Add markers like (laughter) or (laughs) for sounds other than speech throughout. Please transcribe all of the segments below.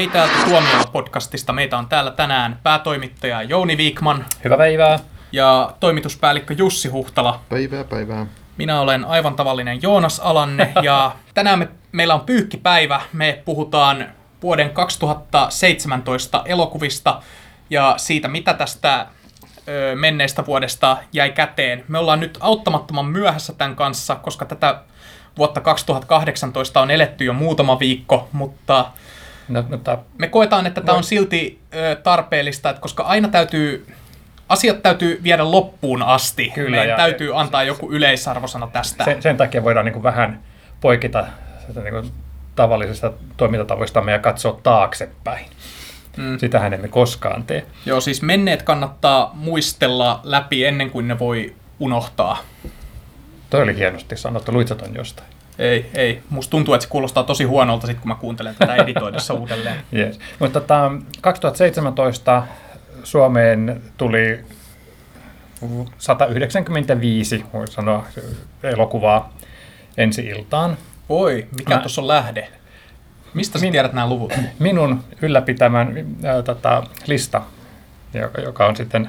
Hei täältä Tuomiolla podcastista. Meitä on täällä tänään päätoimittaja Jouni Viikman Hyvää päivää. ja toimituspäällikkö Jussi Huhtala. Päivää, päivää. Minä olen aivan tavallinen Joonas Alanne (laughs) ja tänään me, meillä on pyykkipäivä. Me puhutaan vuoden 2017 elokuvista ja siitä, mitä tästä ö, menneestä vuodesta jäi käteen. Me ollaan nyt auttamattoman myöhässä tämän kanssa, koska tätä vuotta 2018 on eletty jo muutama viikko, mutta No, mutta me koetaan, että tämä on silti ö, tarpeellista, että koska aina täytyy, asiat täytyy viedä loppuun asti. Kyllä, Meidän ja- täytyy antaa joku yleisarvosana tästä. sen, sen takia voidaan niin kuin vähän poikita sitä niin kuin tavallisista toimintatavoistamme ja katsoa taaksepäin. Mm. Sitähän emme koskaan tee. Joo, siis menneet kannattaa muistella läpi ennen kuin ne voi unohtaa. Toi oli hienosti sanottu. Luitko ton jostain? Ei, ei. Musta tuntuu, että se kuulostaa tosi huonolta sit, kun mä kuuntelen tätä editoidessa uudelleen. (laughs) Yes. Mutta tota, 2017 Suomeen tuli 195, voi sanoa, elokuvaa ensi iltaan. Oi, mikä Mä- tuossa on lähde? Mistä sä Min- tiedät nämä luvut? (clears throat) minun ylläpitämän ää, tota, lista, joka, joka on sitten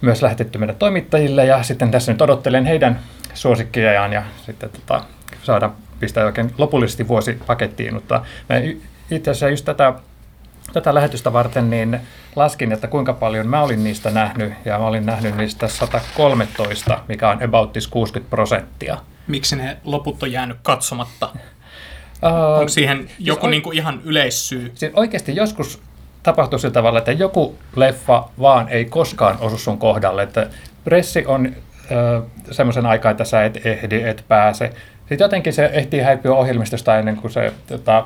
myös lähetetty meidän toimittajille ja sitten tässä nyt odottelen heidän suosikkejaan ja sitten tota, saada pistää oikein lopullisesti vuosi pakettiin, mutta mä itse asiassa just tätä, tätä lähetystä varten niin laskin, että kuinka paljon mä olin niistä nähnyt ja mä olin nähnyt niistä 113, mikä on about 60 prosenttia. Miksi ne loput on jäänyt katsomatta? Uh, Onko siihen joku oi- niinku ihan yleissyy? Siis oikeasti joskus tapahtuu sillä tavalla, että joku leffa vaan ei koskaan osu sun kohdalle. Että pressi on semmoisen aikaa, että sä et ehdi, et pääse. Sitten jotenkin se ehtii häipyä ohjelmistosta ennen kuin se tota,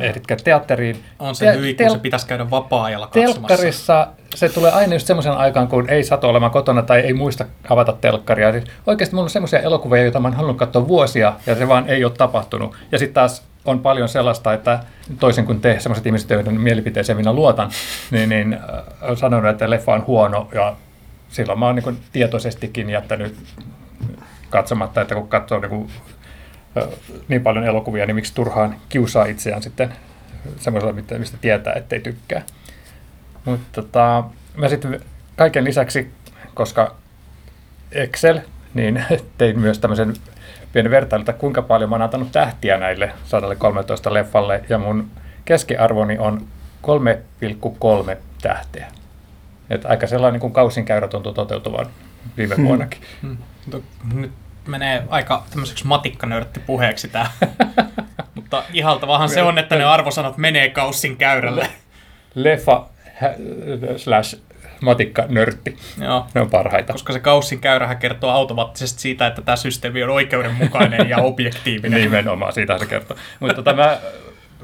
ehditkö teatteriin. On se Te- hyvin, kun tel- se pitäisi käydä vapaa-ajalla katsomassa. Telkkarissa se tulee aina just semmoisen aikaan, kun ei satu olemaan kotona tai ei muista avata telkkaria. Siis oikeasti mulla on semmoisia elokuvia, joita mä oon halunnut katsoa vuosia ja se vaan ei ole tapahtunut. Ja sitten taas on paljon sellaista, että toisin kuin te, semmoiset ihmiset, joiden mielipiteeseen minä luotan, (laughs) niin, niin äh, on sanonut, että leffa on huono ja silloin mä oon niin tietoisestikin jättänyt katsomatta, että kun katsoo niin, kuin, niin paljon elokuvia, niin miksi turhaan kiusaa itseään sitten semmoisella, mistä tietää, ettei tykkää. Mutta tota, mä sitten kaiken lisäksi, koska Excel, niin (laughs) tein myös tämmöisen pienen vertailun, että kuinka paljon mä oon antanut tähtiä näille 113 leffalle, ja mun keskiarvoni on 3,3 tähteä. Et aika sellainen niin kuin kausinkäyrä tuntuu toteutuvan viime vuonnakin. Mm. Mutta Nyt menee aika tämmöiseksi matikkanörttipuheeksi tämä. (laughs) Mutta ihaltavahan se on, että ne arvosanat menee kaussin käyrälle. Leffa slash matikka nörtti. Joo. Ne on parhaita. Koska se kaussin käyrähän kertoo automaattisesti siitä, että tämä systeemi on oikeudenmukainen ja (laughs) objektiivinen. Nimenomaan, siitä se kertoo. Mutta tota, mä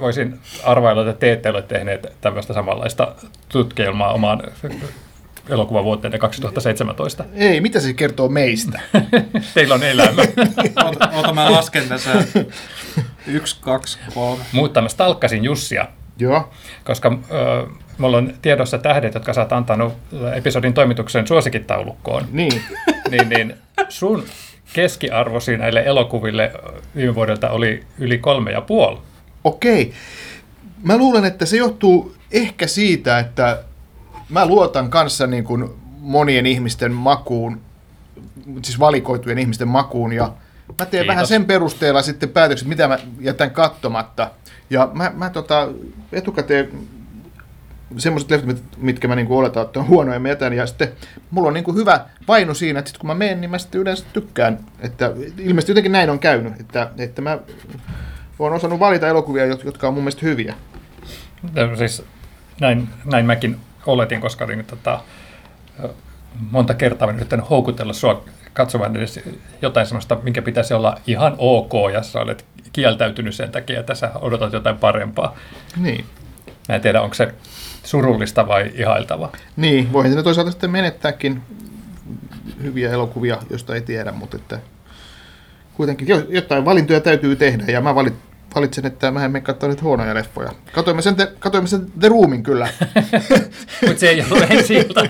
voisin arvailla, että te ette ole tehneet tämmöistä samanlaista tutkielmaa omaan elokuvavuoteenne 2017. Ei, mitä se kertoo meistä? (laughs) Teillä on elämä. Oota, oota, mä lasken tässä. Yksi, kaksi, kolme. Mutta mä stalkkasin Jussia, Joo. koska ö, mulla on tiedossa tähdet, jotka sä oot antanut episodin toimituksen suosikkitaulukkoon. Niin. (laughs) niin, niin sun keskiarvosi näille elokuville viime vuodelta oli yli kolme ja puoli. Okei. Mä luulen, että se johtuu ehkä siitä, että mä luotan kanssa niin kuin monien ihmisten makuun, siis valikoitujen ihmisten makuun, ja mä teen Kiitos. vähän sen perusteella sitten päätökset, mitä mä jätän katsomatta. Ja mä, mä tota, etukäteen semmoiset leffat, mit- mitkä mä niinku oletan, että on huonoja, mä jätän. Ja sitten mulla on niinku hyvä vainu siinä, että sit kun mä menen, niin mä sitten yleensä tykkään. Että ilmeisesti jotenkin näin on käynyt, että, että mä oon osannut valita elokuvia, jot- jotka on mun mielestä hyviä. Siis näin, näin mäkin oletin, koska olin tota, monta kertaa yrittänyt houkutella sua katsomaan edes jotain sellaista, minkä pitäisi olla ihan ok, ja sä olet kieltäytynyt sen takia, että sä odotat jotain parempaa. Niin. Mä en tiedä, onko se surullista vai ihailtava. Niin, voihan ne toisaalta sitten menettääkin hyviä elokuvia, joista ei tiedä, mutta että kuitenkin jo- jotain valintoja täytyy tehdä, ja mä valit, valitsen, että mä en mene katsoa nyt huonoja leffoja. Katoimme sen, te, katoimme sen The Roomin kyllä. (laughs) Mutta se ei ollut (laughs) ensi ilta.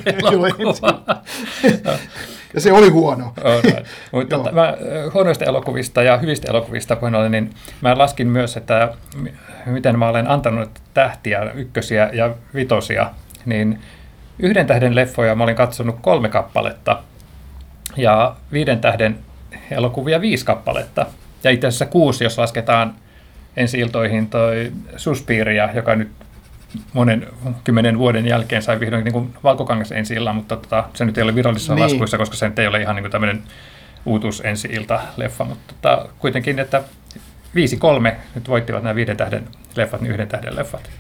Ja se oli huono. On, Mutta (laughs) tota, mä, huonoista elokuvista ja hyvistä elokuvista puheen ollen, niin mä laskin myös, että miten mä olen antanut tähtiä, ykkösiä ja vitosia, niin yhden tähden leffoja mä olin katsonut kolme kappaletta ja viiden tähden elokuvia viisi kappaletta. Ja itse asiassa kuusi, jos lasketaan ensi iltoihin toi Suspiria, joka nyt monen kymmenen vuoden jälkeen sai vihdoin niin kuin Valkokangas ensi illan, mutta tota, se nyt ei ole virallisissa Niin. laskuissa, koska se nyt ei ole ihan niin kuin tämmöinen uutuus ensi ilta leffa, mutta tota, kuitenkin, että 5-3 nyt voittivat nämä viiden tähden leffat, niin yhden tähden leffat.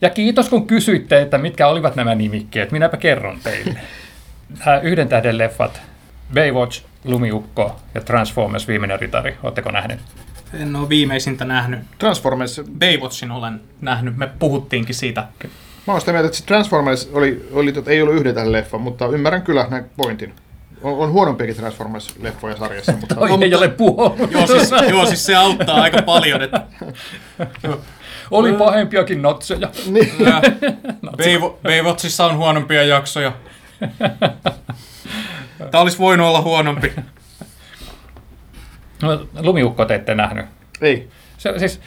Ja kiitos kun kysyitte, että mitkä olivat nämä nimikkeet. Minäpä kerron teille. (laughs) Nämä yhden tähden leffat, Baywatch, Lumiukko ja Transformers Viimeinen ritari. Oletteko nähneet? En ole viimeisintä nähnyt. Transformers, Baywatchin olen nähnyt, me puhuttiinkin siitä. mä oon sitä mieltä, että Transformers oli, oli tot, ei ollut yhden tähän leffa, mutta ymmärrän kyllä näin pointin. On, on huonompiakin Transformers-leffoja sarjassa, mutta Oi, No, ei ole puhunut. Joo siis, joo, siis se auttaa aika paljon, että (laughs) Oli pahempiakin notseja. (laughs) niin, Baywatchissa on huonompia jaksoja. (laughs) Tämä olisi voinut olla huonompi. No, Lumiukko te ette nähnyt. ei. Se, siis,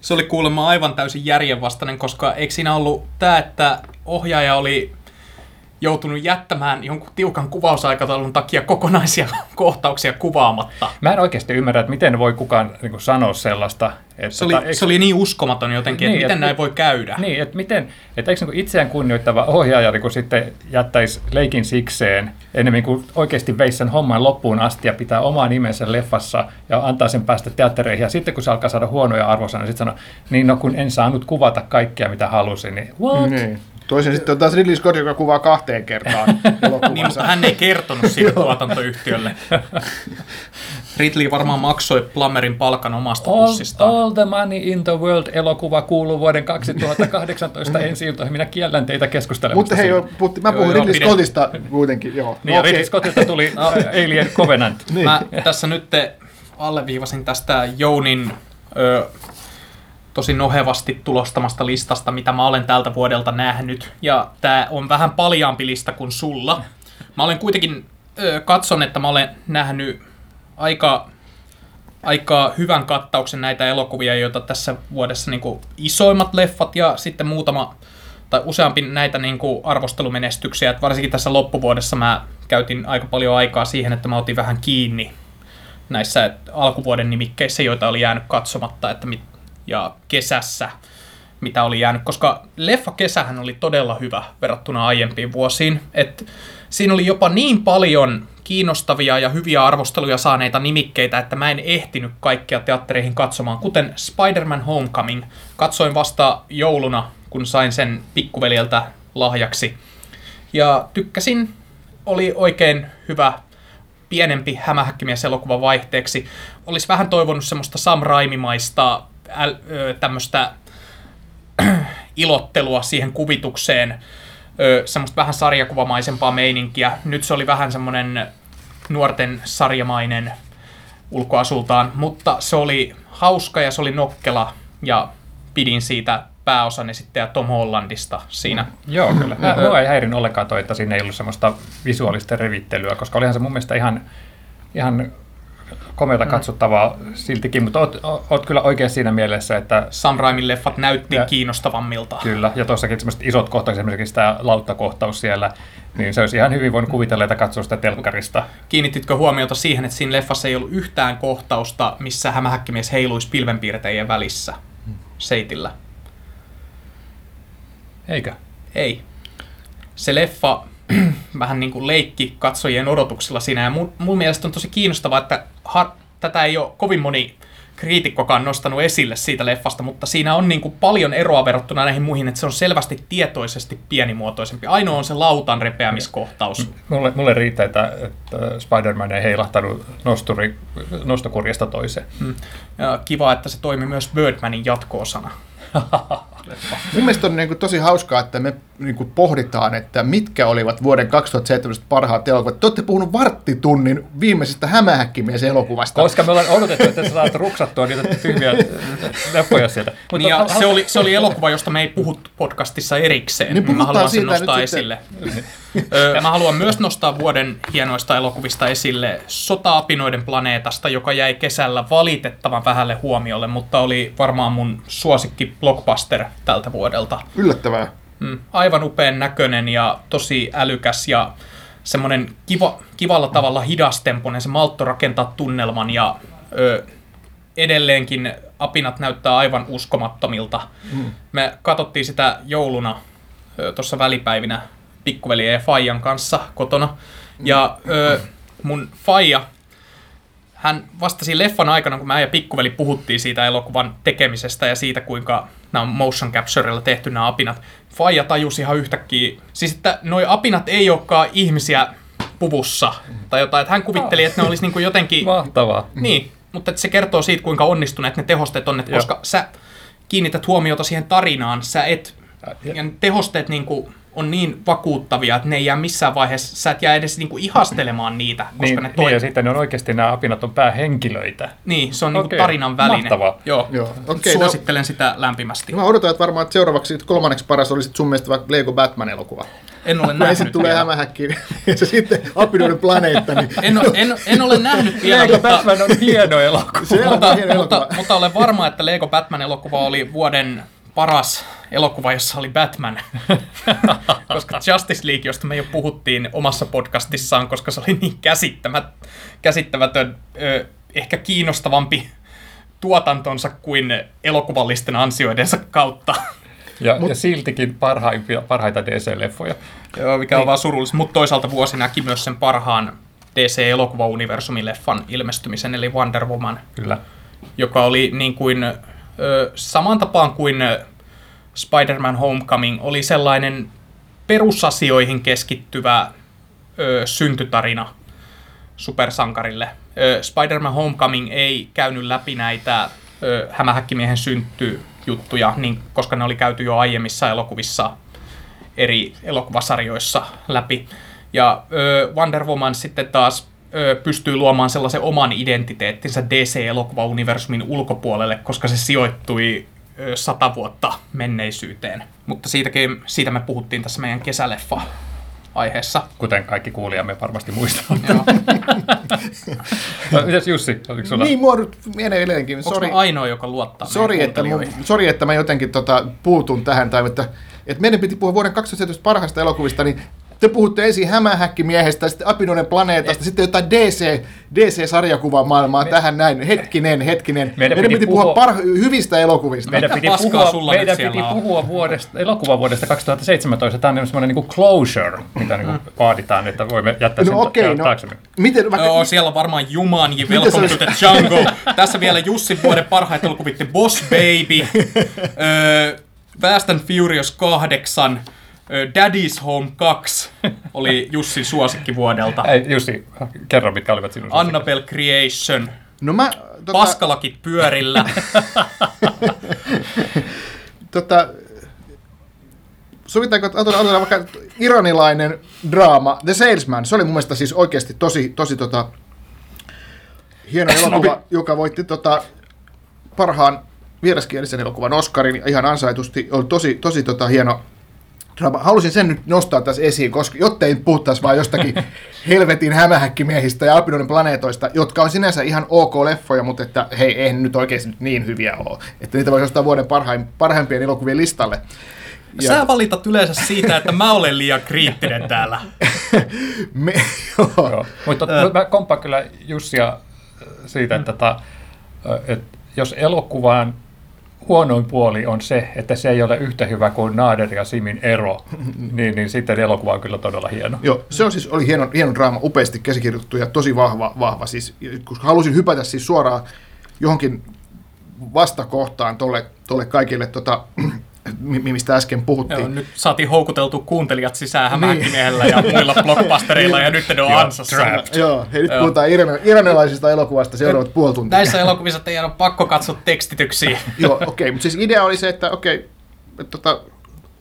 Se oli kuulemma aivan täysin järjenvastainen, koska eikö siinä ollut tämä, että ohjaaja oli joutunut jättämään jonkun tiukan kuvausaikataulun takia kokonaisia (laughs) kohtauksia kuvaamatta. mä en oikeasti ymmärrä, että miten voi kukaan niin kuin, sanoa sellaista. Että, Se oli, tota, eikö- se oli niin uskomaton jotenkin, Niin, että miten että- näin voi käydä. Niin, että miten, että eikö niin itseään kunnioittava ohjaaja niin sitten jättäisi leikin sikseen, enemmän kuin oikeasti veisi sen homman loppuun asti ja pitää omaa nimensä leffassa ja antaa sen päästä teattereihin. Ja sitten kun se alkaa saada huonoja arvosanoja, sitten sanoo, niin no kun en saanut kuvata kaikkea mitä halusin, niin what? Niin. Toisin sitten on taas Ridley Scott, joka kuvaa kahteen kertaan (laughs) Niin, mutta hän ei kertonut siitä tuotantoyhtiölle. (laughs) Ridley varmaan maksoi Plummerin palkan omasta All, pussistaan. all the money in the world elokuva kuuluu vuoden 2018 ensi iltoihin. Minä kiellän teitä keskustelemasta. Mutta hei, joo, puhutti, mä Joo, puhun joo, Ridley pidä- Scottista kuitenkin, joo. Niin, ja Ridley Scottilta tuli (laughs) No. Alien Covenant. Niin. Mä tässä nyt te alleviivasin tästä Jounin ö, tosi nohevasti tulostamasta listasta, mitä mä olen tältä vuodelta nähnyt. Ja tää on vähän paljaampi lista kuin sulla. Mä olen kuitenkin ö, katson, että mä olen nähnyt aika, aika hyvän kattauksen näitä elokuvia, joita tässä vuodessa niin isoimmat leffat ja sitten muutama tai useampi näitä niin kuin arvostelumenestyksiä. Et varsinkin tässä loppuvuodessa mä käytin aika paljon aikaa siihen, että mä otin vähän kiinni näissä alkuvuoden nimikkeissä, joita oli jäänyt katsomatta, että mit, ja kesässä, mitä oli jäänyt, koska leffa kesähän oli todella hyvä verrattuna aiempiin vuosiin, että siinä oli jopa niin paljon kiinnostavia ja hyviä arvosteluja saaneita nimikkeitä, että mä en ehtinyt kaikkia teattereihin katsomaan, kuten Spider-Man Homecoming. Katsoin vasta jouluna, kun sain sen pikkuveljeltä lahjaksi. Ja tykkäsin, oli oikein hyvä pienempi hämähäkkimieselokuva vaihteeksi. Olisi vähän toivonut semmoista Sam Raimimaista äl, tämmöistä (clears throat) ilottelua siihen kuvitukseen, ö, semmoista vähän sarjakuvamaisempaa meininkiä. Nyt se oli vähän semmoinen nuorten sarjamainen ulkoasultaan, mutta se oli hauska ja se oli nokkela ja pidin siitä pääosan esittäjä Tom Hollandista siinä. Joo, kyllä. Mä, mua ei häirin ollenkaan toi, että siinä ei ollut semmoista visuaalista revittelyä, koska olihan se mun mielestä ihan, ihan komeata katsottavaa siltikin, mutta oot, oot kyllä oikein siinä mielessä, että Sam Raimin leffat näytti Ja- kiinnostavammilta. kyllä, ja tuossakin semmoiset isot kohtaukset, esimerkiksi tämä lauttakohtaus siellä, niin se olisi ihan hyvin voinut kuvitella, että katsoo sitä telkkarista. Kiinnititkö huomiota siihen, että siinä leffassa ei ollut yhtään kohtausta, missä hämähäkkimies heiluisi pilvenpiirteiden välissä seitillä? Eikö? Ei. Se leffa vähän niin kuin leikki katsojien odotuksilla siinä, ja mun, mun mielestä on tosi kiinnostavaa, että har, tätä ei ole kovin moni kriitikkokaan nostanut esille siitä leffasta, mutta siinä on niin kuin paljon eroa verrattuna näihin muihin, että se on selvästi tietoisesti pienimuotoisempi. Ainoa on se lautan repeämiskohtaus. Mulle, mulle riittää, että, että Spider-Man ei heilahtanut nosturi, nostokurjasta toiseen. Ja kiva, että se toimi myös Birdmanin jatko-osana. (laughs) Mun mielestä on niin kuin tosi hauskaa, että me niin kuin pohditaan, että mitkä olivat vuoden 2017 parhaat elokuvat. Te olette puhunut varttitunnin viimeisestä hämähäkkimies-elokuvasta. Koska me ollaan odotettu, että sä saat ruksattua niitä tyhmiä leffoja sieltä. Mutta Niin ja hal- se oli, se oli elokuva, josta me ei puhuttu podcastissa erikseen. Niin mä puhutaan haluan sen siitä nostaa nyt esille. Ö, Mä haluan myös nostaa vuoden hienoista elokuvista esille Sota-apinoiden planeetasta, joka jäi kesällä valitettavan vähälle huomiolle, mutta oli varmaan mun suosikki blockbuster tältä vuodelta. Yllättävää. Mm, aivan upean näköinen ja tosi älykäs ja semmoinen kiva, kivalla tavalla hidastempoinen. Se maltto rakentaa tunnelman ja ö, edelleenkin apinat näyttää aivan uskomattomilta. Mm. Me katsottiin sitä jouluna tuossa välipäivinä pikkuveljen ja Fajan kanssa kotona. Ja ö, mun Faija, hän vastasi leffan aikana, kun mä ja pikkuveli puhuttiin siitä elokuvan tekemisestä ja siitä, kuinka nämä on motion capturella tehty nämä apinat. Faija tajusi ihan yhtäkkiä, siis että noi apinat ei olekaan ihmisiä puvussa tai jotain, että hän kuvitteli, että ne olisi niin kuin jotenkin... Mahtavaa. Niin, mutta että se kertoo siitä, kuinka onnistuneet ne tehosteet on, että koska sä kiinnität huomiota siihen tarinaan, sä et, ja ne tehosteet niin kuin on niin vakuuttavia, että ne ei jää missään vaiheessa, sä et jää edes niinku ihastelemaan niitä, koska niin, ne toimii. Niin, ja sitten ne on oikeasti nämä apinat on päähenkilöitä. Niin, se on okay. niinku tarinan väline. Mahtavaa. Joo, Joo. Okay, no- Suosittelen no, sitä lämpimästi. Mä odotan, että varmaan että seuraavaksi kolmanneksi paras olisi sun mielestä vaikka Lego Batman-elokuva. En ole (laughs) Ja nähnyt sitten tulee hämähäkki ja (laughs) se sitten apinoiden planeetta. Niin En, ole- en, en ole nähnyt vielä, Lego mutta, Batman on hieno elokuva. se on mutta, hieno mutta, elokuva. mutta olen varma, että Lego Batman-elokuva oli vuoden paras elokuva, jossa oli Batman. (laughs) koska Justice League, josta me jo puhuttiin omassa podcastissaan, koska se oli niin käsittämät, käsittämätön, ö, ehkä kiinnostavampi tuotantonsa kuin elokuvallisten ansioidensa kautta. Ja, ja siltikin parhaimpia, parhaita DC-leffoja. Joo, mikä on vaan surullista. Mutta toisaalta vuosi näki myös sen parhaan DC-elokuvauniversumin leffan ilmestymisen, eli Wonder Woman, Kyllä. joka oli niin kuin, ö, saman tapaan kuin Spider-Man Homecoming, oli sellainen perusasioihin keskittyvä ö, syntytarina supersankarille. Ö, Spider-Man Homecoming ei käynyt läpi näitä ö, hämähäkkimiehen syntyjuttuja, niin, koska ne oli käyty jo aiemmissa elokuvissa eri elokuvasarjoissa läpi. Ja ö, Wonder Woman sitten taas ö, pystyy luomaan sellaisen oman identiteettinsä DC-elokuvauniversumin ulkopuolelle, koska se sijoittui sata vuotta menneisyyteen. Mutta siitäkin, siitä me puhuttiin tässä meidän kesäleffa aiheessa. Kuten kaikki kuulijamme varmasti muistavat. No, Mitäs Jussi, oliko sulla? Niin, mua nyt menee edelleenkin. Onko Sori, ainoa, joka luottaa sori, että, mun, sori, että mä jotenkin tota, puutun tähän. Tai että, että meidän piti puhua vuoden 2017 parhaista elokuvista, niin te puhutte ensin hämähäkkimiehestä, sitten apinoiden planeetasta, sitten jotain DC, DC-sarjakuvan maailmaa tähän näin. Hetkinen, hetkinen. Meidän, piti piti puhua, puhua- parha- hyvistä elokuvista. Meidän piti, puhua, meidän piti on? puhua vuodesta, elokuvavuodesta 2017. Tämä on semmoinen niin closure, mitä niin kuin vaaditaan, että voimme jättää sen No okei, okay, no, taaksemme. miten, vaikka, Joo, siellä on varmaan Jumanji, Welcome to the Jungle. Tässä vielä Jussin vuoden parhaita elokuvia, Boss Baby, (laughs) Fast and Furious 8, öö, Daddy's Home 2 oli Jussin suosikki vuodelta. Ei, Jussi, kerro mitkä olivat sinun suosikkisi. Annabelle Creation, no mä, tota, Paskalakit pyörillä. (laughs) tota, sovitaanko, että otetaan, otetaan vaikka iranilainen draama, The Salesman, se oli mun mielestä siis oikeasti tosi, tosi tota, hieno elokuva, joka voitti tota, parhaan vieraskielisen elokuvan Oscarin ihan ansaitusti. Oli tosi, tosi tota, hieno draama. Halusin sen nyt nostaa tässä esiin, koska jotta ei puhuttaisi vaan jostakin (laughs) helvetin hämähäkkimiehistä ja apinoiden planeetoista, jotka on sinänsä ihan ok leffoja, mutta että hei, eihän nyt oikeasti nyt niin hyviä ole. Että niitä voisi nostaa vuoden parhaim, parhaimpien elokuvien listalle. Sä valitat yleensä siitä, että mä olen liian kriittinen täällä. (laughs) Me, joo. Joo. Mutta mä komppaan kyllä Jussia siitä, että, tota, äh, että jos elokuvan huonoin puoli on se, että se ei ole yhtä hyvä kuin Nader ja Simin ero, (laughs) niin, niin sitten elokuva on kyllä todella hieno. Joo, se on siis, oli hieno, hieno draama, upeasti käsikirjoitettu ja tosi vahva, vahva siis, koska halusin hypätä siis suoraan johonkin vastakohtaan tolle, tolle kaikille, tota, mistä äsken puhuttiin. Joo, nyt saatiin houkuteltu kuuntelijat sisään hämähäkkimiehellä ja muilla (laughs) blockbustereilla ja nyt ne on ansassa. trapped. Joo, hei nyt Joo. puhutaan iran- iranilaisista elokuvasta seuraavat puoli tuntia. Näissä elokuvissa teidän on pakko katsoa tekstityksiä. (laughs) Joo, okei, okay, mutta siis idea oli se, että okei, okay, että tota,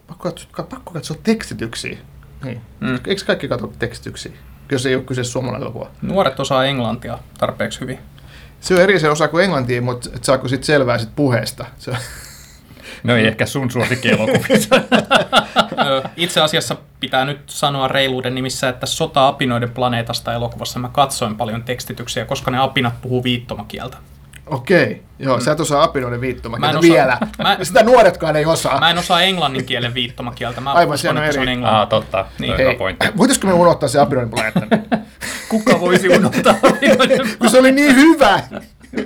pakko, katsoa, pakko katsoa tekstityksiä. Niin. Mm. Eikö kaikki katso tekstityksiä, jos ei ole kyse suomalainen elokuva? Nuoret osaa englantia tarpeeksi hyvin. Se on eri se osa kuin englantia, mutta saako sitten selvää sit puheesta. Se on, No ei ehkä sun suosikkielokuvissa. (laughs) Itse asiassa pitää nyt sanoa reiluuden nimissä, että Sota apinoiden planeetasta elokuvassa mä katsoin paljon tekstityksiä, koska ne apinat puhuu viittomakieltä. Okei, joo, sä et osaa apinoiden Mä en viittomakieltä osaa- vielä. mä- (laughs) Sitä nuoretkaan ei osaa. Mä en osaa englannin kielen viittomakieltä. Mä Aivan, se on että se on eri. englannin. Aa, totta. Niin. Hei, pointti. (clears throat) voitaisko me unohtaa se apinoiden planeetta? (laughs) Kuka voisi unohtaa Kun se oli niin hyvä.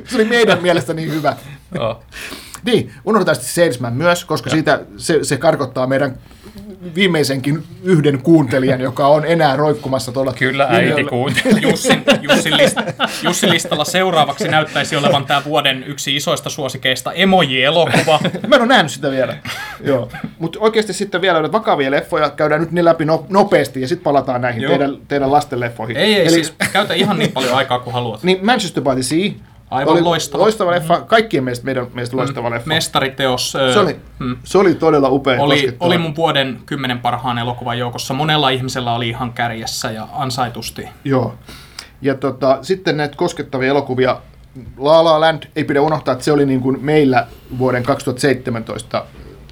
Se oli meidän mielestä niin hyvä. Joo. Niin, unohdetaan sitten Salesman myös, koska siitä se, se karkottaa meidän viimeisenkin yhden kuuntelijan, joka on enää roikkumassa tuolla Kyllä äiti linjoilla. kuunteli. Jussin, Jussin, list, Jussin listalla seuraavaksi näyttäisi olevan tämä vuoden yksi isoista suosikeista emoji-elokuva. Mä en ole nähnyt sitä vielä. Joo. Mutta oikeasti sitten vielä näitä vakavia leffoja käydään nyt ne läpi no, nopeasti ja sitten palataan näihin Joo. teidän, teidän lasten leffoihin. Ei, ei, Eli, siis käytä ihan niin paljon aikaa kuin haluat. Niin Manchester by the Sea. Aivan loistava. Loistava leffa. Kaikkien mielestä meidän mielestä loistava leffa. Mestariteos Se oli, mm, se oli todella upea oli, oli mun vuoden kymmenen parhaan elokuvan joukossa. Monella ihmisellä oli ihan kärjessä ja ansaitusti. Joo. Ja tota, sitten näitä koskettavia elokuvia, La La Land, ei pidä unohtaa, että se oli niin kuin meillä vuoden 2017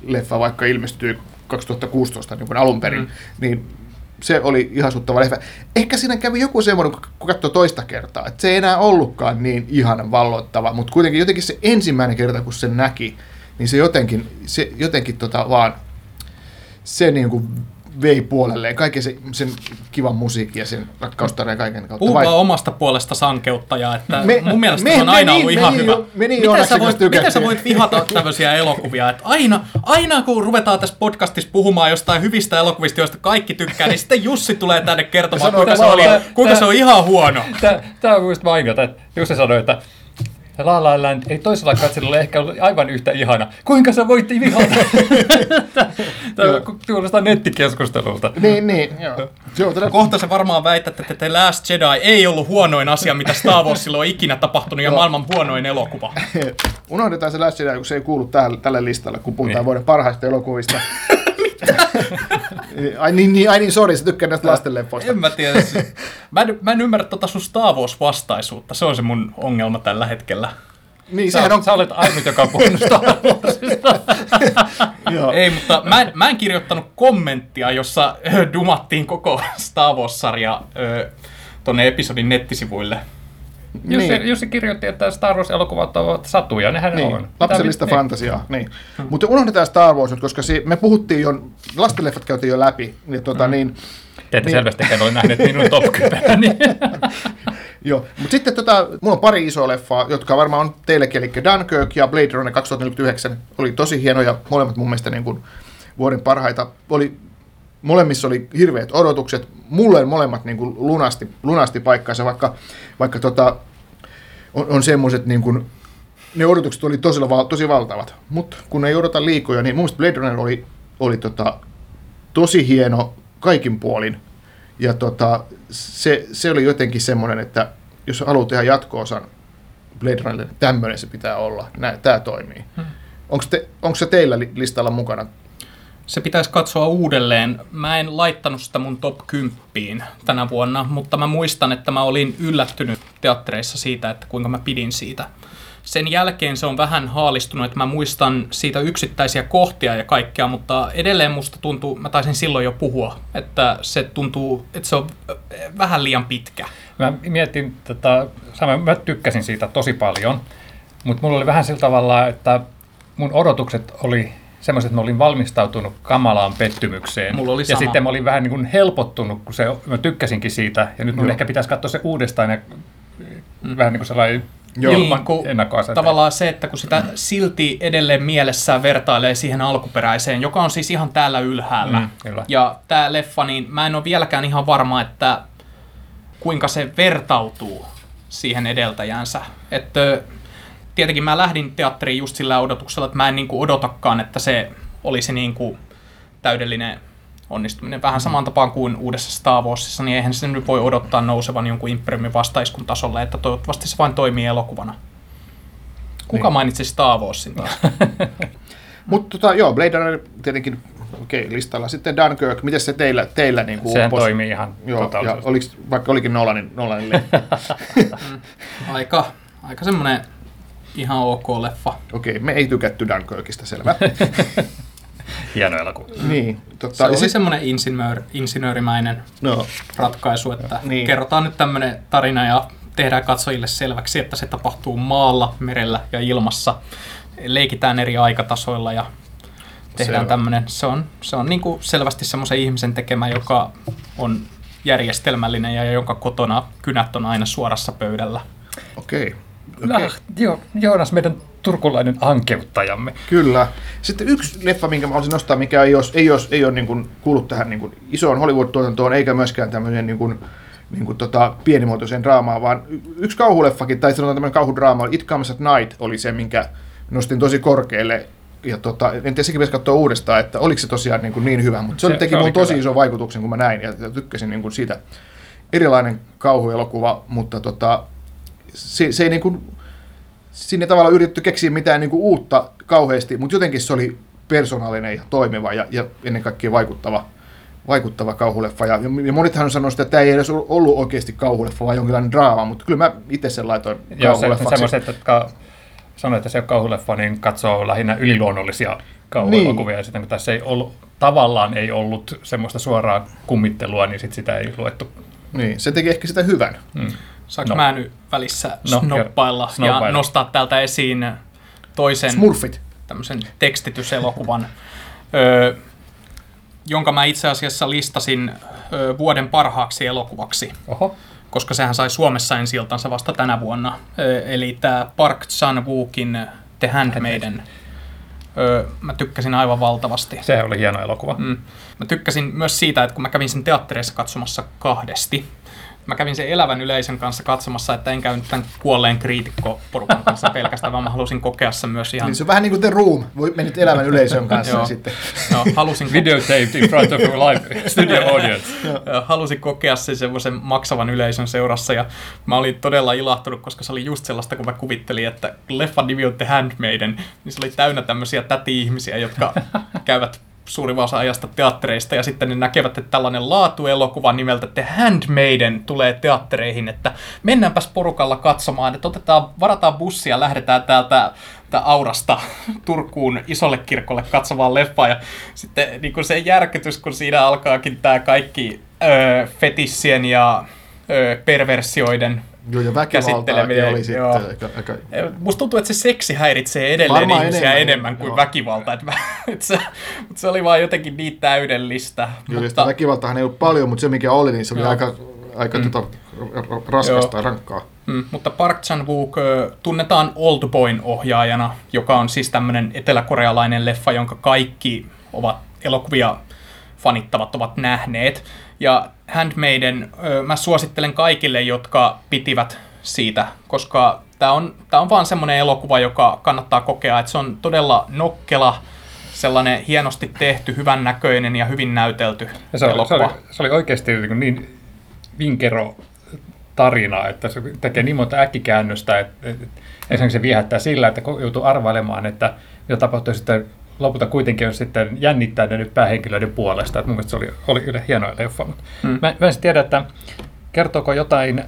leffa, vaikka ilmestyi 2016 niin kuin alun perin, mm. niin se oli ihasuttava leffa. Ehkä siinä kävi joku semmoinen, kun katsoi toista kertaa, että se ei enää ollutkaan niin ihanan valloittava, mutta kuitenkin jotenkin se ensimmäinen kerta, kun sen näki, niin se jotenkin, se jotenkin tota vaan, se niin kuin vei puolelleen kaiken se, sen kivan musiikin ja sen rakkaustarjan kaiken kautta. Puhu Vai- omasta puolesta sankeutta ja että Me- mun mielestä me- se on aina ollut me ihan niin hyvä. jo- me niin miten, sä voit, miten sä voit vihata tämmöisiä elokuvia, että aina, aina kun ruvetaan tässä podcastissa puhumaan jostain hyvistä elokuvista, joista kaikki tykkää, niin sitten Jussi tulee tänne kertomaan, kuinka se, oli, kuinka tää- se on ihan huono. Tämä on muista mainita, että Jussi sanoi, että La La Land ei toisella katsella ehkä ollut aivan yhtä ihana. Kuinka sä voit vihata? (laughs) Tämä kuulostaa nettikeskustelulta. Niin, niin, joo. On todella Kohta se varmaan väittätte, että The Last Jedi ei ollut huonoin asia, mitä Star Warsilla on ikinä tapahtunut ja maailman huonoin elokuva. (laughs) Unohdetaan se Last Jedi, kun se ei kuulu tälle, tälle listalle, kun puhutaan Niin. vuoden parhaista elokuvista. (laughs) ai niin, niin, ai niin, sori, sä tykkää näistä lastenleffoista. En mä tiedä. se- Mä en, mä en ymmärrä tota sun Star Wars-vastaisuutta. Se on se mun ongelma tällä hetkellä. Niin, Sä, sehän on, sä olet ainut, joka on puhunut Star (laughs) Warsista. Ei, mutta mä en, mä en kirjoittanut kommenttia, jossa ö, dumattiin koko Star Wars-sarja ö, tonne episodin nettisivuille. Jussi, Niin. Jussi kirjoitti, että Star Wars-elokuvat ovat satuja, nehän ne Niin, on. lapsellista Mitä- fantasiaa. Niin. Mutta unohdetaan Star Wars nyt, koska si- me puhuttiin jo, lastenleffat käytiin jo läpi. Niin, tota, Mm. niin, Te ette Niin. selvästikään ole nähneet minun top 10. (laughs) (laughs) Joo, mutta sitten tota, mulla on pari isoa leffaa, jotka varmaan on teillekin, eli Dunkirk ja Blade Runner 2049 oli tosi hienoja, molemmat mun mielestä niin kuin vuoden parhaita. Oli, molemmissa oli hirveät odotukset, mulle molemmat niin kuin lunasti, lunasti paikkansa, vaikka, vaikka tota, on, on semmoiset niin kuin, ne odotukset oli tosi, tosi valtavat, mutta kun ei odota liikoja, niin mun mielestä Blade Runner oli, oli tota, tosi hieno kaikin puolin. Ja tota, se, se oli jotenkin semmoinen, että jos haluat tehdä jatko-osan Blade Runnerille, tämmöinen se pitää olla. Tämä toimii. Hmm. Onko, te, onko se teillä li- listalla mukana? Se pitäisi katsoa uudelleen. Mä en laittanut sitä mun top 10 tänä vuonna, mutta mä muistan, että mä olin yllättynyt teattereissa siitä, että kuinka mä pidin siitä. Sen jälkeen se on vähän haalistunut, että mä muistan siitä yksittäisiä kohtia ja kaikkea, mutta edelleen musta tuntuu, mä taisin silloin jo puhua, että se tuntuu, että se on äh, vähän liian pitkä. Mä mietin tätä, sama, mä tykkäsin siitä tosi paljon, mutta mulla oli vähän sillä tavalla, että mun odotukset oli semmoiset, että mä olin valmistautunut kamalaan pettymykseen. Mulla oli ja sama. sitten mä olin vähän niin kuin helpottunut, kun se, mä tykkäsinkin siitä, ja nyt mun Joo. ehkä pitäisi katsoa se uudestaan ja vähän niin kuin sellainen Joo. Niin, kun. Tavallaan se, että kun sitä silti edelleen mielessään vertailee siihen alkuperäiseen, joka on siis ihan täällä ylhäällä. Mm, kyllä. ja tämä leffa, niin mä en ole vieläkään ihan varma, että kuinka se vertautuu siihen edeltäjänsä. Että tietenkin mä lähdin teatteriin just sillä odotuksella, että mä en niinku odotakaan, että se olisi niinku täydellinen onnistuminen. Vähän samaan tapaan kuin uudessa Star Warsissa, niin eihän se nyt voi odottaa nousevan jonkun Imperiumin vastaiskun tasolle, että toivottavasti se vain toimii elokuvana. Kuka Niin. mainitsi Star Warsin taas? (laughs) Mutta tota, joo, Blade Runner tietenkin okei, listalla. Sitten Dunkirk, miten se teillä, teillä niin kuin Sehän toimii ihan Joo, ja oliks, vaikka olikin Nolanin, Nolanin leffa. (laughs) aika, aika semmoinen ihan ok leffa. Okei, me ei tykätty Dunkirkista, selvä. (laughs) Hieno elokuva. niin, totta. Se oli sit- semmoinen insinöör, insinöörimäinen no, ratkaisu, että Niin. niin. kerrotaan nyt tämmöinen tarina ja tehdään katsojille selväksi, että se tapahtuu maalla, merellä ja ilmassa. Leikitään eri aikatasoilla ja tehdään tämmöinen. Se on, se on niin kuin selvästi semmoisen ihmisen tekemä, joka on järjestelmällinen ja jonka kotona kynät on aina suorassa pöydällä. okei. Okei. Ah, joo, Joonas, meidän turkulainen ankeuttajamme. Kyllä. Sitten yksi leffa, minkä mä haluaisin nostaa, mikä ei ole, ei ole, ei ole niin kuin kuulu tähän niin kuin isoon Hollywood-tuotantoon, eikä myöskään tämmöiseen niin kuin, niin kuin tota, pienimuotoiseen draamaan, vaan yksi kauhuleffakin, tai sanotaan tämmöinen kauhudraama, It Comes at Night, oli se, minkä nostin tosi korkealle. Ja tota, en tiedä, sekin pitäisi katsoa uudestaan, että oliko se tosiaan niin, kuin niin hyvä, mutta se, Se- teki se mun tosi kyllä. ison vaikutuksen, kun mä näin, ja, ja tykkäsin niin kuin siitä. Erilainen kauhuelokuva, mutta tota, se, se ei niin kuin, sinne tavallaan yritetty keksiä mitään niin kuin uutta kauheasti, mutta jotenkin se oli persoonallinen ja toimiva ja, ja ennen kaikkea vaikuttava, vaikuttava kauhuleffa. Ja, ja monithan on sanonut, että tämä ei edes ollut oikeasti kauhuleffa, vaan jonkinlainen draama, mutta kyllä mä itse sen laitoin Joo, se, kauhuleffaksi. semmoiset, jotka sanoo, että se on kauhuleffa, niin katsoo lähinnä yliluonnollisia kauhuelokuvia. Ja sitten kun tässä ei ollut, tavallaan ei ollut semmoista suoraa kummittelua, niin sit sitä ei luettu. Niin, se teki ehkä sitä hyvän. Mm. Saanko No. no. mä nyt välissä No, no, snoppailla. Snoppailla. ja nostaa täältä esiin toisen Smurfit. tämmöisen tekstityselokuvan, ö, jonka mä itse asiassa listasin ö, vuoden parhaaksi elokuvaksi, Oho. koska sehän sai Suomessa ensi vasta tänä vuonna. Ö, eli tämä Park Chan-wookin The Handmaiden. Ö, mä tykkäsin aivan valtavasti. Se oli hieno elokuva. Mm. Mä tykkäsin myös siitä, että kun mä kävin sen teattereissa katsomassa kahdesti, mä kävin sen elävän yleisön kanssa katsomassa, että en käynyt tämän kuolleen kriitikkoporukan kanssa (laughs) pelkästään, vaan mä halusin kokea sen myös ihan... Niin se on vähän niin kuin The Room, voi menit elämän yleisön kanssa Joo. sitten. No, halusin, (laughs) Videotaped in front of a live (laughs) studio audience. Ja halusin kokea sen semmoisen maksavan yleisön seurassa ja mä olin todella ilahtunut, koska se oli just sellaista, kun mä kuvittelin, että leffan nimi on The Handmaiden, niin se oli täynnä tämmöisiä täti-ihmisiä, jotka käyvät suurin osa ajasta teattereista ja sitten ne näkevät, että tällainen laatuelokuva nimeltä The Handmaiden tulee teattereihin, että mennäänpäs porukalla katsomaan, että otetaan, varataan bussia lähdetään täältä Aurasta (laughs) Turkuun isolle kirkolle katsomaan leffaa. Ja sitten niin kuin se järkytys, kun siinä alkaakin tämä kaikki ö, fetissien ja ö, perversioiden Joo, ja Käsitteleminen, oli sitten joo. aika, Musta tuntuu, että se seksi häiritsee edelleen Varmaan ihmisiä enemmän, enemmän, kuin joo. väkivalta. Että, mä, (laughs) että se, mutta se oli vaan jotenkin niin täydellistä. Joo, mutta, väkivaltahan ei ollut paljon, mutta se mikä oli, niin se oli Joo. aika, aika mm. tota, ra- raskasta ja rankkaa. mm, mutta Park Chan-wook tunnetaan Oldboyn ohjaajana, joka on siis tämmöinen eteläkorealainen leffa, jonka kaikki ovat elokuvia fanittavat ovat nähneet. Ja Handmaiden mä suosittelen kaikille, jotka pitivät siitä, koska tämä on, tää on vaan semmoinen elokuva, joka kannattaa kokea, että se on todella nokkela, sellainen hienosti tehty, hyvän näköinen ja hyvin näytelty Ja se, oli, se, elokuva. oli, se oli oikeasti niin, niin vinkero tarina, että se tekee niin monta äkkikäännöstä, että, että ensinnäkin se viehättää sillä, että joutuu arvailemaan, että mitä tapahtuu sitten lopulta kuitenkin on sitten jännittää näiden päähenkilöiden puolesta. Että mun mielestä se oli, oli kyllä hieno leffa. Mutta Mm. mä, mä en tiedä, että kertooko jotain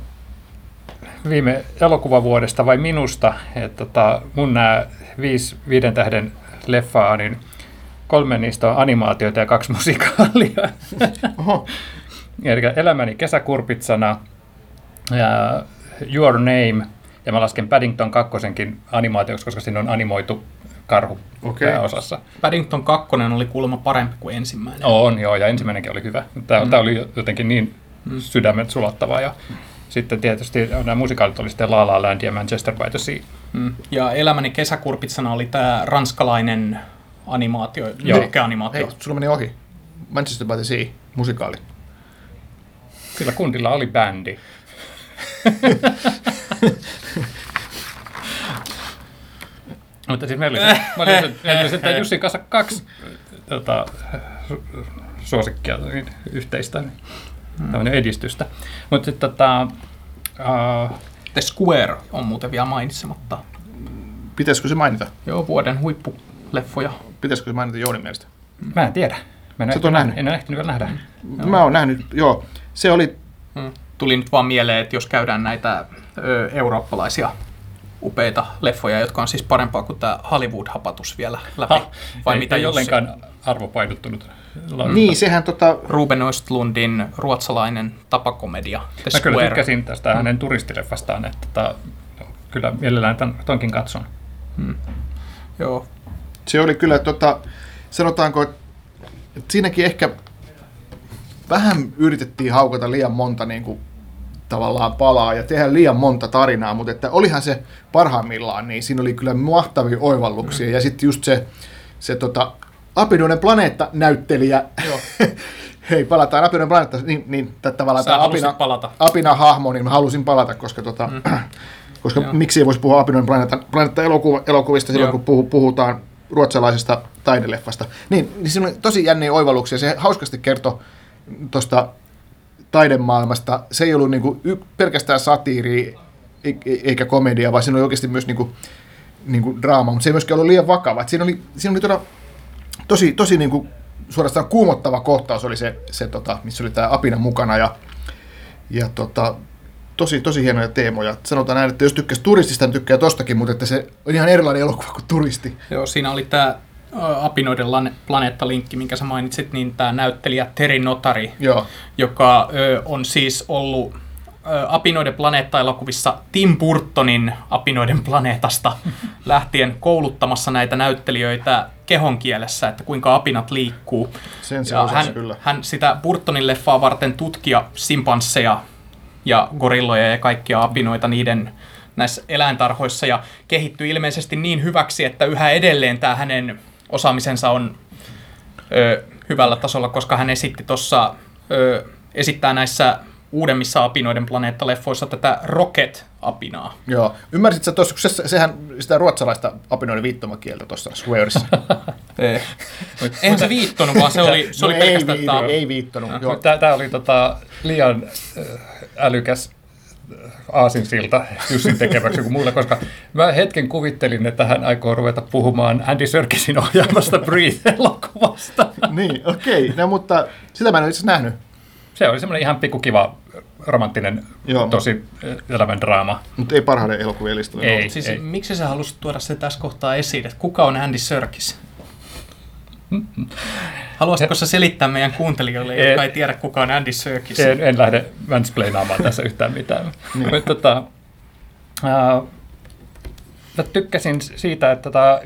viime elokuvavuodesta vai minusta, että tota, mun nämä viisi viiden tähden leffaa, niin kolme niistä on animaatioita ja kaksi musikaalia. Oho, (laughs) Eli Elämäni kesäkurpitsana ja Your Name, ja mä lasken Paddington kakkosenkin animaatioksi, koska siinä on animoitu karhu Okei. pääosassa. Paddington 2 oli kuulemma parempi kuin ensimmäinen. On, joo, ja ensimmäinenkin oli hyvä. Tämä, mm. tämä oli jotenkin niin sydämet sulattavaa, ja sitten tietysti nämä musikaalit oli sitten La La Land ja Manchester by the Sea. Mm. Ja Elämäni kesäkurpitsana oli tämä ranskalainen animaatio, Joo. animaatio. hei, sulla meni ohi. Manchester by the Sea, musikaali. Sillä kundilla oli bändi. (laughs) Mutta siis meillä oli, mä olin, meillä oli sitten Jussin kanssa kaksi tota, su- suosikkia niin yhteistä niin, edistystä. Mutta sitten tota, uh, The Square on muuten vielä mainitsematta. Pitäisikö se mainita? Joo, vuoden huippuleffoja. Pitäisikö se mainita Jounin mielestä? mä en tiedä. Mä en, Sä et ole nähnyt? en ole ehtinyt vielä nähdä. Mä oon nähnyt, joo. Se oli, Mm. Tuli nyt vaan mieleen, että jos käydään näitä ö, eurooppalaisia upeita leffoja, jotka on siis parempaa kuin tämä Hollywood-hapatus vielä läpi. Ha, Vai ei, mitä ei ollenkaan arvopainottunut. leffa. Niin, sehän tota, Ruben Östlundin ruotsalainen tapakomedia The Mä kyllä tykkäsin tästä hänen turistileffastaan, että tota, kyllä mielellään tämän, tonkin katson. Joo, se oli kyllä, tota, sanotaanko, että siinäkin ehkä vähän yritettiin haukata liian monta niin kuin, tavallaan palaa ja tehdä liian monta tarinaa, mutta että olihan se parhaimmillaan, niin siinä oli kyllä mahtavia oivalluksia. Ja sitten just se, se tota, Apinoiden planeetta-näyttelijä, Joo. (laughs) hei palataan Apinoiden planeetta, niin, niin tavallaan Sä tämä Apina, palata. Apina-hahmo, niin mä halusin palata, koska, tota, mm. (clears throat) koska Joo. miksi ei voisi puhua Apinoiden planeetta, planeetta elokuva, elokuvista silloin, Joo. kun puhu, puhutaan ruotsalaisesta taideleffasta. Niin, niin siinä oli tosi jänniä oivalluksia. Se hauskasti kertoi tuosta taidemaailmasta. Se ei ollut niinku y- pelkästään satiiri e- e- eikä komedia, vaan siinä oli oikeasti myös niinku, niinku draama, mutta se ei myöskään ollut liian vakava. Siinä oli, siinä oli todella, tosi, tosi niinku, suorastaan kuumottava kohtaus oli se, se tota, missä oli tämä Apina mukana ja, ja tota, tosi, tosi hienoja teemoja. Sanotaan näin, että jos tykkäsi turistista, niin tykkää tostakin, mutta että se on ihan erilainen elokuva kuin turisti. Joo, siinä oli tämä Apinoiden lane- planeetta-linkki, minkä sä mainitsit, niin tämä näyttelijä Terry Notari, Joo, joka ö, on siis ollut ö, Apinoiden planeetta-elokuvissa Tim Burtonin Apinoiden planeetasta (laughs) lähtien kouluttamassa näitä näyttelijöitä kehonkielessä, että kuinka apinat liikkuu. sen se Ja hän, kyllä. hän sitä Burtonin leffaa varten tutkia simpansseja ja gorilloja ja kaikkia apinoita niiden näissä eläintarhoissa ja kehittyi ilmeisesti niin hyväksi, että yhä edelleen tämä hänen osaamisensa on ö, hyvällä tasolla, koska hän esitti tuossa, esittää näissä uudemmissa apinoiden planeetta-leffoissa tätä Rocket-apinaa. Joo. Ymmärsit sä tuossa, kun se, sehän sitä ruotsalaista apinoiden viittomakieltä tuossa Swearissa. (laughs) Eihän se viittonut, vaan se oli, se oli no pelkästään ei, tää- viitu, ei viittonut. Tämä, oli tota, liian älykäs aasinsilta Jussin tekemäksi kuin mulle, koska mä hetken kuvittelin, että hän aikoo ruveta puhumaan Andy Serkisin ohjaamasta Breathe-elokuvasta. Niin, okei. Okay. No, mutta sitä mä en ole itse nähnyt. Se oli semmoinen ihan pikkukiva romanttinen, Joo, tosi äh, elävän draama. Mutta ei parhaiden elokuvien listalla. Ei. Siis miksi sä halusit tuoda se tässä kohtaa esiin, että kuka on Andy Serkis? Haluaisitko sä selittää meidän kuuntelijoille, En. jotka ei tiedä kuka on Andy Serkis? En, en lähde mansplainaamaan tässä yhtään mitään. (laughs) Mutta tota, mä tykkäsin siitä, että tota,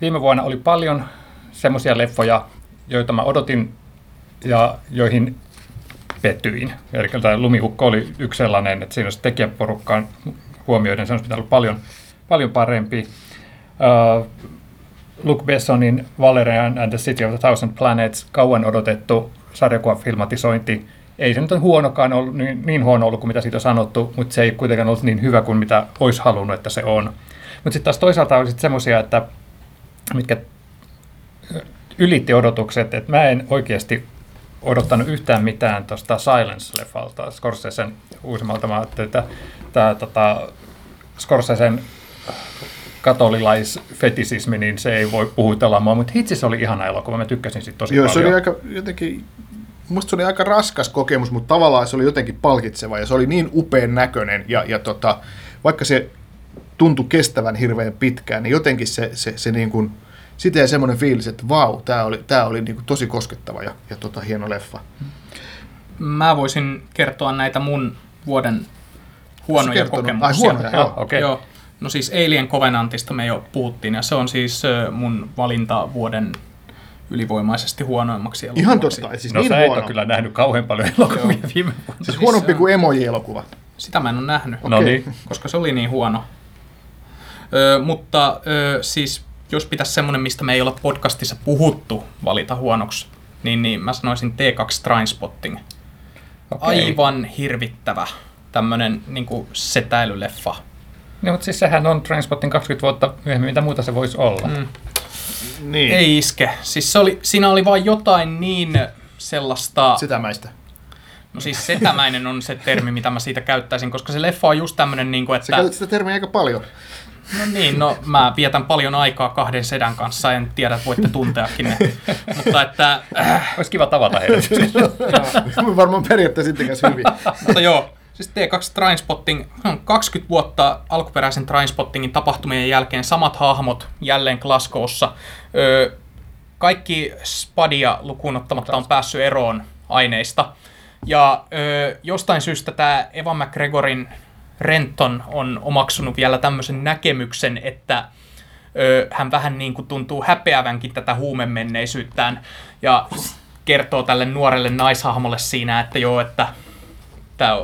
viime vuonna oli paljon semmoisia leffoja, joita mä odotin ja joihin pettyin. Eli tämä Lumiukko oli yksi sellainen, että siinä olisi tekijäporukkaan huomioiden, se olisi pitänyt olla paljon, paljon parempi. Ää, Luc Bessonin Valerian and the City of the Thousand Planets, kauan odotettu sarjakuvafilmatisointi. Ei se nyt ole huonokaan ollut, niin, niin huono ollut kuin mitä siitä on sanottu, mutta se ei kuitenkaan ollut niin hyvä kuin mitä olisi halunnut, että se on. Mutta sitten taas toisaalta oli sitten semmoisia, että mitkä ylitti odotukset, että mä en oikeasti odottanut yhtään mitään tuosta Silence-leffalta, Scorsesen uusimmalta. Mä ajattelin, että tämä tota, Scorsesen katolilaisfetisismi, niin se ei voi puhutella mua, mutta hitsi se oli ihana elokuva, mä tykkäsin siitä tosi Joo, se paljon. oli aika jotenkin, musta se oli aika raskas kokemus, mutta tavallaan se oli jotenkin palkitseva ja se oli niin upean näköinen ja, ja tota, vaikka se tuntui kestävän hirveän pitkään, niin jotenkin se, se, se niin kuin, siitä jäi semmoinen fiilis, että vau, tämä oli, tää oli niin kuin tosi koskettava ja, ja tota, hieno leffa. Mä voisin kertoa näitä mun vuoden huonoja kokemuksia. Ai, huonoja, joo. Ah, okei. Joo. No siis Alien Covenantista me jo puhuttiin, ja se on siis mun valinta vuoden ylivoimaisesti huonoimmaksi Ihan elokuvaksi. totta, siis No niin sä et huono. ole kyllä nähnyt kauhean paljon elokuvia viime vuonna. Siis huonompi kuin emoji-elokuva. Sitä mä en ole nähnyt, No niin. koska se oli niin huono. Ö, mutta ö, siis jos pitäisi semmoinen, mistä me ei olla podcastissa puhuttu, valita huonoksi, niin, niin mä sanoisin T2 Trainspotting. Okei. Aivan hirvittävä tämmönen niin setäilyleffa. No, mutta siis sehän on Trainspotting 20 vuotta myöhemmin, mitä muuta se voisi olla. Mm. Niin, Ei iske. Siis se oli, siinä oli vain jotain niin sellaista... Sitämäistä. No siis setämäinen on se termi, mitä mä siitä käyttäisin, koska se leffa on just tämmönen, niin kuin, Sä että... käytät sitä termiä aika paljon. No niin, no mä vietän paljon aikaa kahden sedän kanssa, en tiedä, että voitte tunteakin ne. Mutta että... Äh, Olisi kiva tavata heidät. (laughs) Varmaan periaatteessa sittenkäs hyvin. mutta joo, Siis T2 Trainspotting on 20 vuotta alkuperäisen Trainspottingin tapahtumien jälkeen samat hahmot jälleen Glasgowssa. Öö, kaikki Spadia lukuun ottamatta on päässyt eroon aineista. Ja öö, jostain syystä tämä Eva McGregorin Renton on omaksunut vielä tämmöisen näkemyksen, että öö, hän vähän niin kuin tuntuu häpeävänkin tätä huumemenneisyyttään ja kertoo tälle nuorelle naishahmolle siinä, että joo, että tämä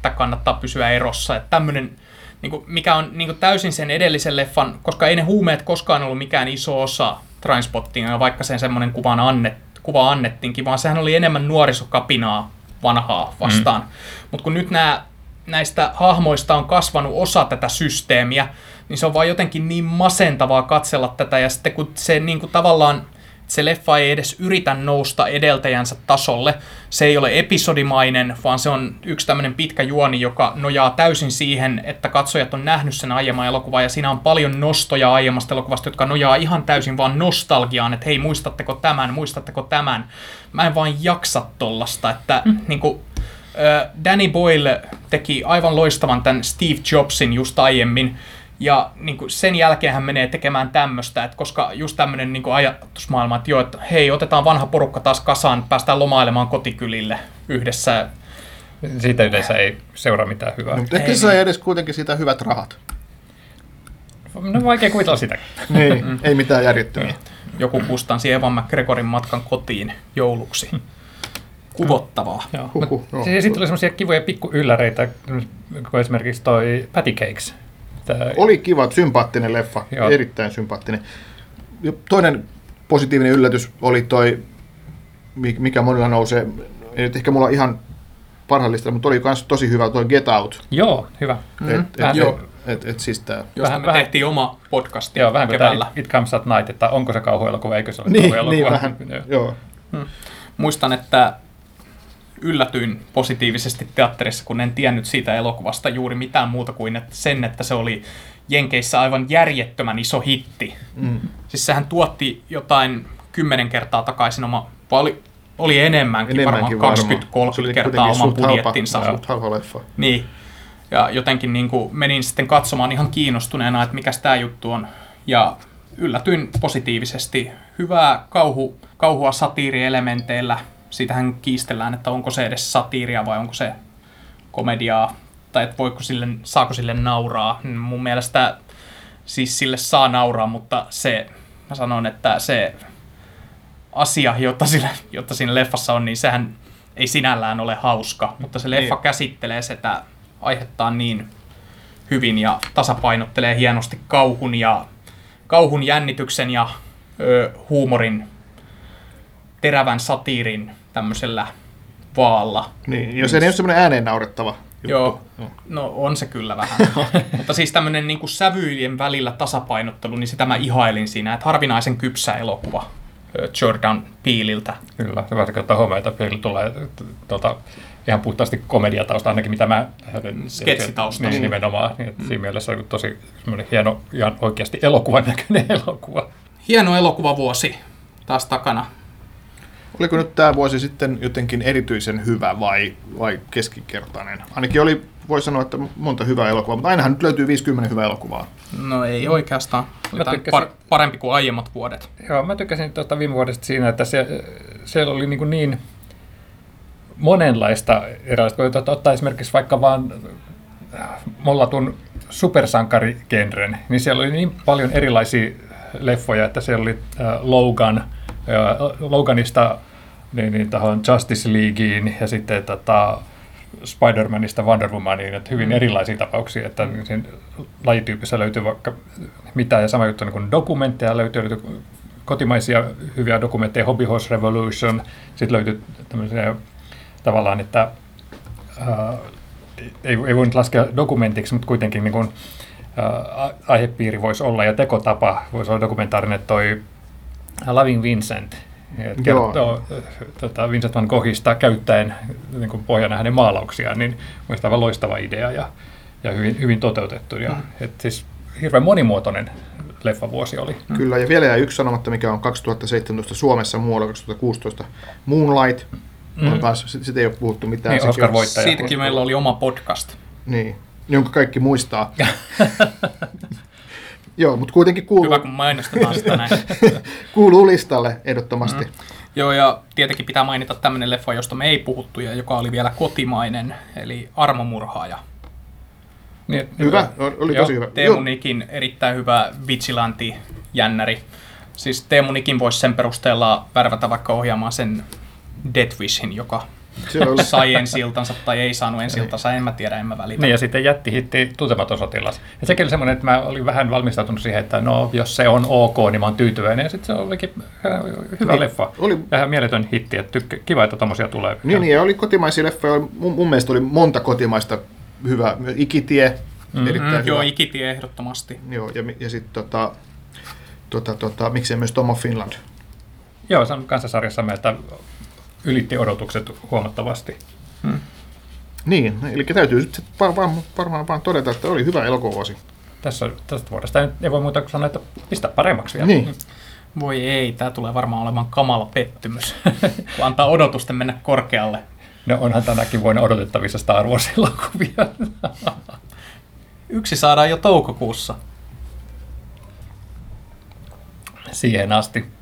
että kannattaa pysyä erossa. Että tämmöinen, niin kuin, mikä on niin kuin täysin sen edellisen leffan, koska ei ne huumeet koskaan ollut mikään iso osa Transpottingia, vaikka sen semmoinen kuvan annet, kuva annettiinkin, vaan sehän oli enemmän nuorisokapinaa vanhaa vastaan. Mm. Mutta kun nyt nämä, näistä hahmoista on kasvanut osa tätä systeemiä, niin se on vaan jotenkin niin masentavaa katsella tätä, ja sitten kun se niin kuin tavallaan se leffa ei edes yritä nousta edeltäjänsä tasolle. Se ei ole episodimainen, vaan se on yksi tämmöinen pitkä juoni, joka nojaa täysin siihen, että katsojat on nähnyt sen aiemman elokuvan, ja siinä on paljon nostoja aiemmasta elokuvasta, jotka nojaa ihan täysin vaan nostalgiaan, että hei, muistatteko tämän, muistatteko tämän. Mä en vaan jaksa tollasta, että mm. niin kuin, Danny Boyle teki aivan loistavan tämän Steve Jobsin just aiemmin, ja niin kuin sen jälkeen hän menee tekemään tämmöistä, että koska just tämmöinen niin ajatusmaailma, että joo, että hei, otetaan vanha porukka taas kasaan, päästään lomailemaan kotikylille yhdessä. Siitä yleensä ei seuraa mitään hyvää. No, ehkä se sai edes kuitenkin siitä hyvät rahat. No vaikea kuvitella sitä. niin, mm. ei mitään järjettömiä. Joku kustansi Evan McGregorin matkan kotiin jouluksi. Kuvottavaa. Joo. Huhu, no. Sitten oli semmoisia kivoja pikku ylläreitä, esimerkiksi toi Patty Cakes että... Oli kiva, sympaattinen leffa, Joo. erittäin sympaattinen. Toinen positiivinen yllätys oli toi, mikä monilla nousee, ei nyt ehkä mulla ihan parhaallista, mutta oli myös tosi hyvä toi Get Out. Joo, hyvä. Et, et, mm-hmm. joo. Et, et siis tää. Vähän, me vähän, tehtiin oma podcast Joo, vähän keväällä. It, It Comes at Night, että onko se kauhuelokuva, eikö se ole niin, kauhuelokuva. Niin, vähän, joo. joo. Hmm. Muistan, että yllätyin positiivisesti teatterissa, kun en tiennyt siitä elokuvasta juuri mitään muuta kuin että sen, että se oli Jenkeissä aivan järjettömän iso hitti. Mm. Siis sehän tuotti jotain kymmenen kertaa takaisin oma, oli, oli enemmänkin, enemmänkin varmaan 20-30 kertaa oman budjettinsa. Halpa, halpa leffa. Niin. Ja jotenkin niin kuin menin sitten katsomaan ihan kiinnostuneena, että mikä tämä juttu on. Ja yllätyin positiivisesti. Hyvää kauhu, kauhua satiirielementeillä siitähän kiistellään, että onko se edes satiiria vai onko se komediaa, tai että voiko sille, saako sille nauraa. Mun mielestä siis sille saa nauraa, mutta se, mä sanon, että se asia, jotta, sille, jotta siinä leffassa on, niin sehän ei sinällään ole hauska, mutta se leffa niin. käsittelee sitä aihettaan niin hyvin ja tasapainottelee hienosti kauhun ja kauhun jännityksen ja ö, huumorin terävän satiirin tämmöisellä vaalla. Niin, jos ei ole semmoinen ääneen naurettava juttu. Joo, no on se kyllä vähän. (laughs) Mutta siis tämmöinen niin kuin sävyjen välillä tasapainottelu, niin sitä mä ihailin siinä, että harvinaisen kypsä elokuva Jordan Peeliltä. Kyllä, se varsinkin ottaa huomioon, että Peel tulee tuota, ihan puhtaasti komediatausta, ainakin mitä mä... Sketsitausta. Niin, nimenomaan. Niin, mm. Siinä mielessä on tosi hieno, ihan oikeasti elokuvan näköinen (laughs) elokuva. Hieno elokuvavuosi taas takana. Oliko nyt tämä vuosi sitten jotenkin erityisen hyvä vai, vai keskikertainen? Ainakin oli, voi sanoa, että monta hyvää elokuvaa, mutta ainahan nyt löytyy 50 hyvää elokuvaa. No ei oikeastaan. Oli tykkäsin, par- parempi kuin aiemmat vuodet. Joo, mä tykkäsin tuota viime vuodesta siinä, että se, siellä oli niin, niin monenlaista erilaista. Kun ottaa esimerkiksi vaikka vaan äh, mollatun supersankarigenren, niin siellä oli niin paljon erilaisia leffoja, että siellä oli äh, Logan, Loganista niin, niin tähän Justice Leagueen ja sitten tota, Spider-Manista Wonder Womaniin, että hyvin mm. erilaisia tapauksia, että mm. siinä lajityypissä löytyy vaikka mitä ja sama juttu niin kuin dokumentteja, löytyy, löytyy kotimaisia hyviä dokumentteja, Hobby Horse Revolution, sitten löytyy tämmöisiä tavallaan, että ää, ei, ei voi nyt laskea dokumentiksi, mutta kuitenkin niin kuin, ää, aihepiiri voisi olla ja tekotapa voisi olla dokumentaarinen toi Loving Vincent, kertoo tota, Vincent van Goghista käyttäen niin kuin pohjana hänen maalauksiaan, niin mielestäni aivan loistava idea ja, ja hyvin, hyvin toteutettu. Ja, mm. et siis hirveän monimuotoinen leffavuosi oli. Kyllä, ja vielä jäi yksi sanomatta, mikä on 2017 Suomessa, muualla 2016 Moonlight. Mm. On taas, sit, sit ei ole puhuttu mitään. Niin, Oscar voittaja. Siitäkin meillä oli oma podcast. Niin, jonka kaikki muistaa. (laughs) Joo, mutta kuitenkin Hyvä, kuuluu, kun mainostetaan sitä näin. (laughs) kuuluu listalle ehdottomasti. Mm. Joo, ja tietenkin pitää mainita tämmöinen leffa, josta me ei puhuttu, ja joka oli vielä kotimainen, eli Armomurhaaja. Niin, Hyvä, oli Joo. tosi hyvä. Teemu Nikin erittäin hyvä vigilante-jännäri. Siis Teemu Nikin voisi sen perusteella värvätä vaikka ohjaamaan sen Death Wishin, joka oli, sai ensi iltansa tai ei saanut ensi iltansa, en mä tiedä, en mä välitä. Niin ja sitten jättihitti Tuntematon sotilas. Ja sekin oli semmoinen, että mä olin vähän valmistautunut siihen, että no jos se on ok, niin mä oon tyytyväinen. Ja sitten se olikin äh, hyvä Niin, leffa. oli- Ja ihan mieletön hitti. Että tykkä, kiva, että tommosia tulee. niin, niin, ja oli kotimaisia leffoja. Mun, mun mielestä oli monta kotimaista hyvää. Ikitie, mm, erittäin Mm, hyvä. joo, ikitie ehdottomasti. Joo, ja, ja sitten tota, tota, tota, miksei myös Tom of Finland. Joo, se on kanssa sarjassamme, että ylitti odotukset huomattavasti. Niin, eli täytyy sitten vaan, varmaan vaan todeta, että oli hyvä elokuvavuosi. Tässä, tästä vuodesta ei, ei voi muuta kuin sanoa, että pistä paremmaksi vielä. Niin. Voi ei, tämä tulee varmaan olemaan kamala pettymys, (laughs) kun antaa odotusten mennä korkealle. No onhan tänäkin vuonna odotettavissa Star Wars-elokuvia. (laughs) Yksi saadaan jo toukokuussa. Siihen asti.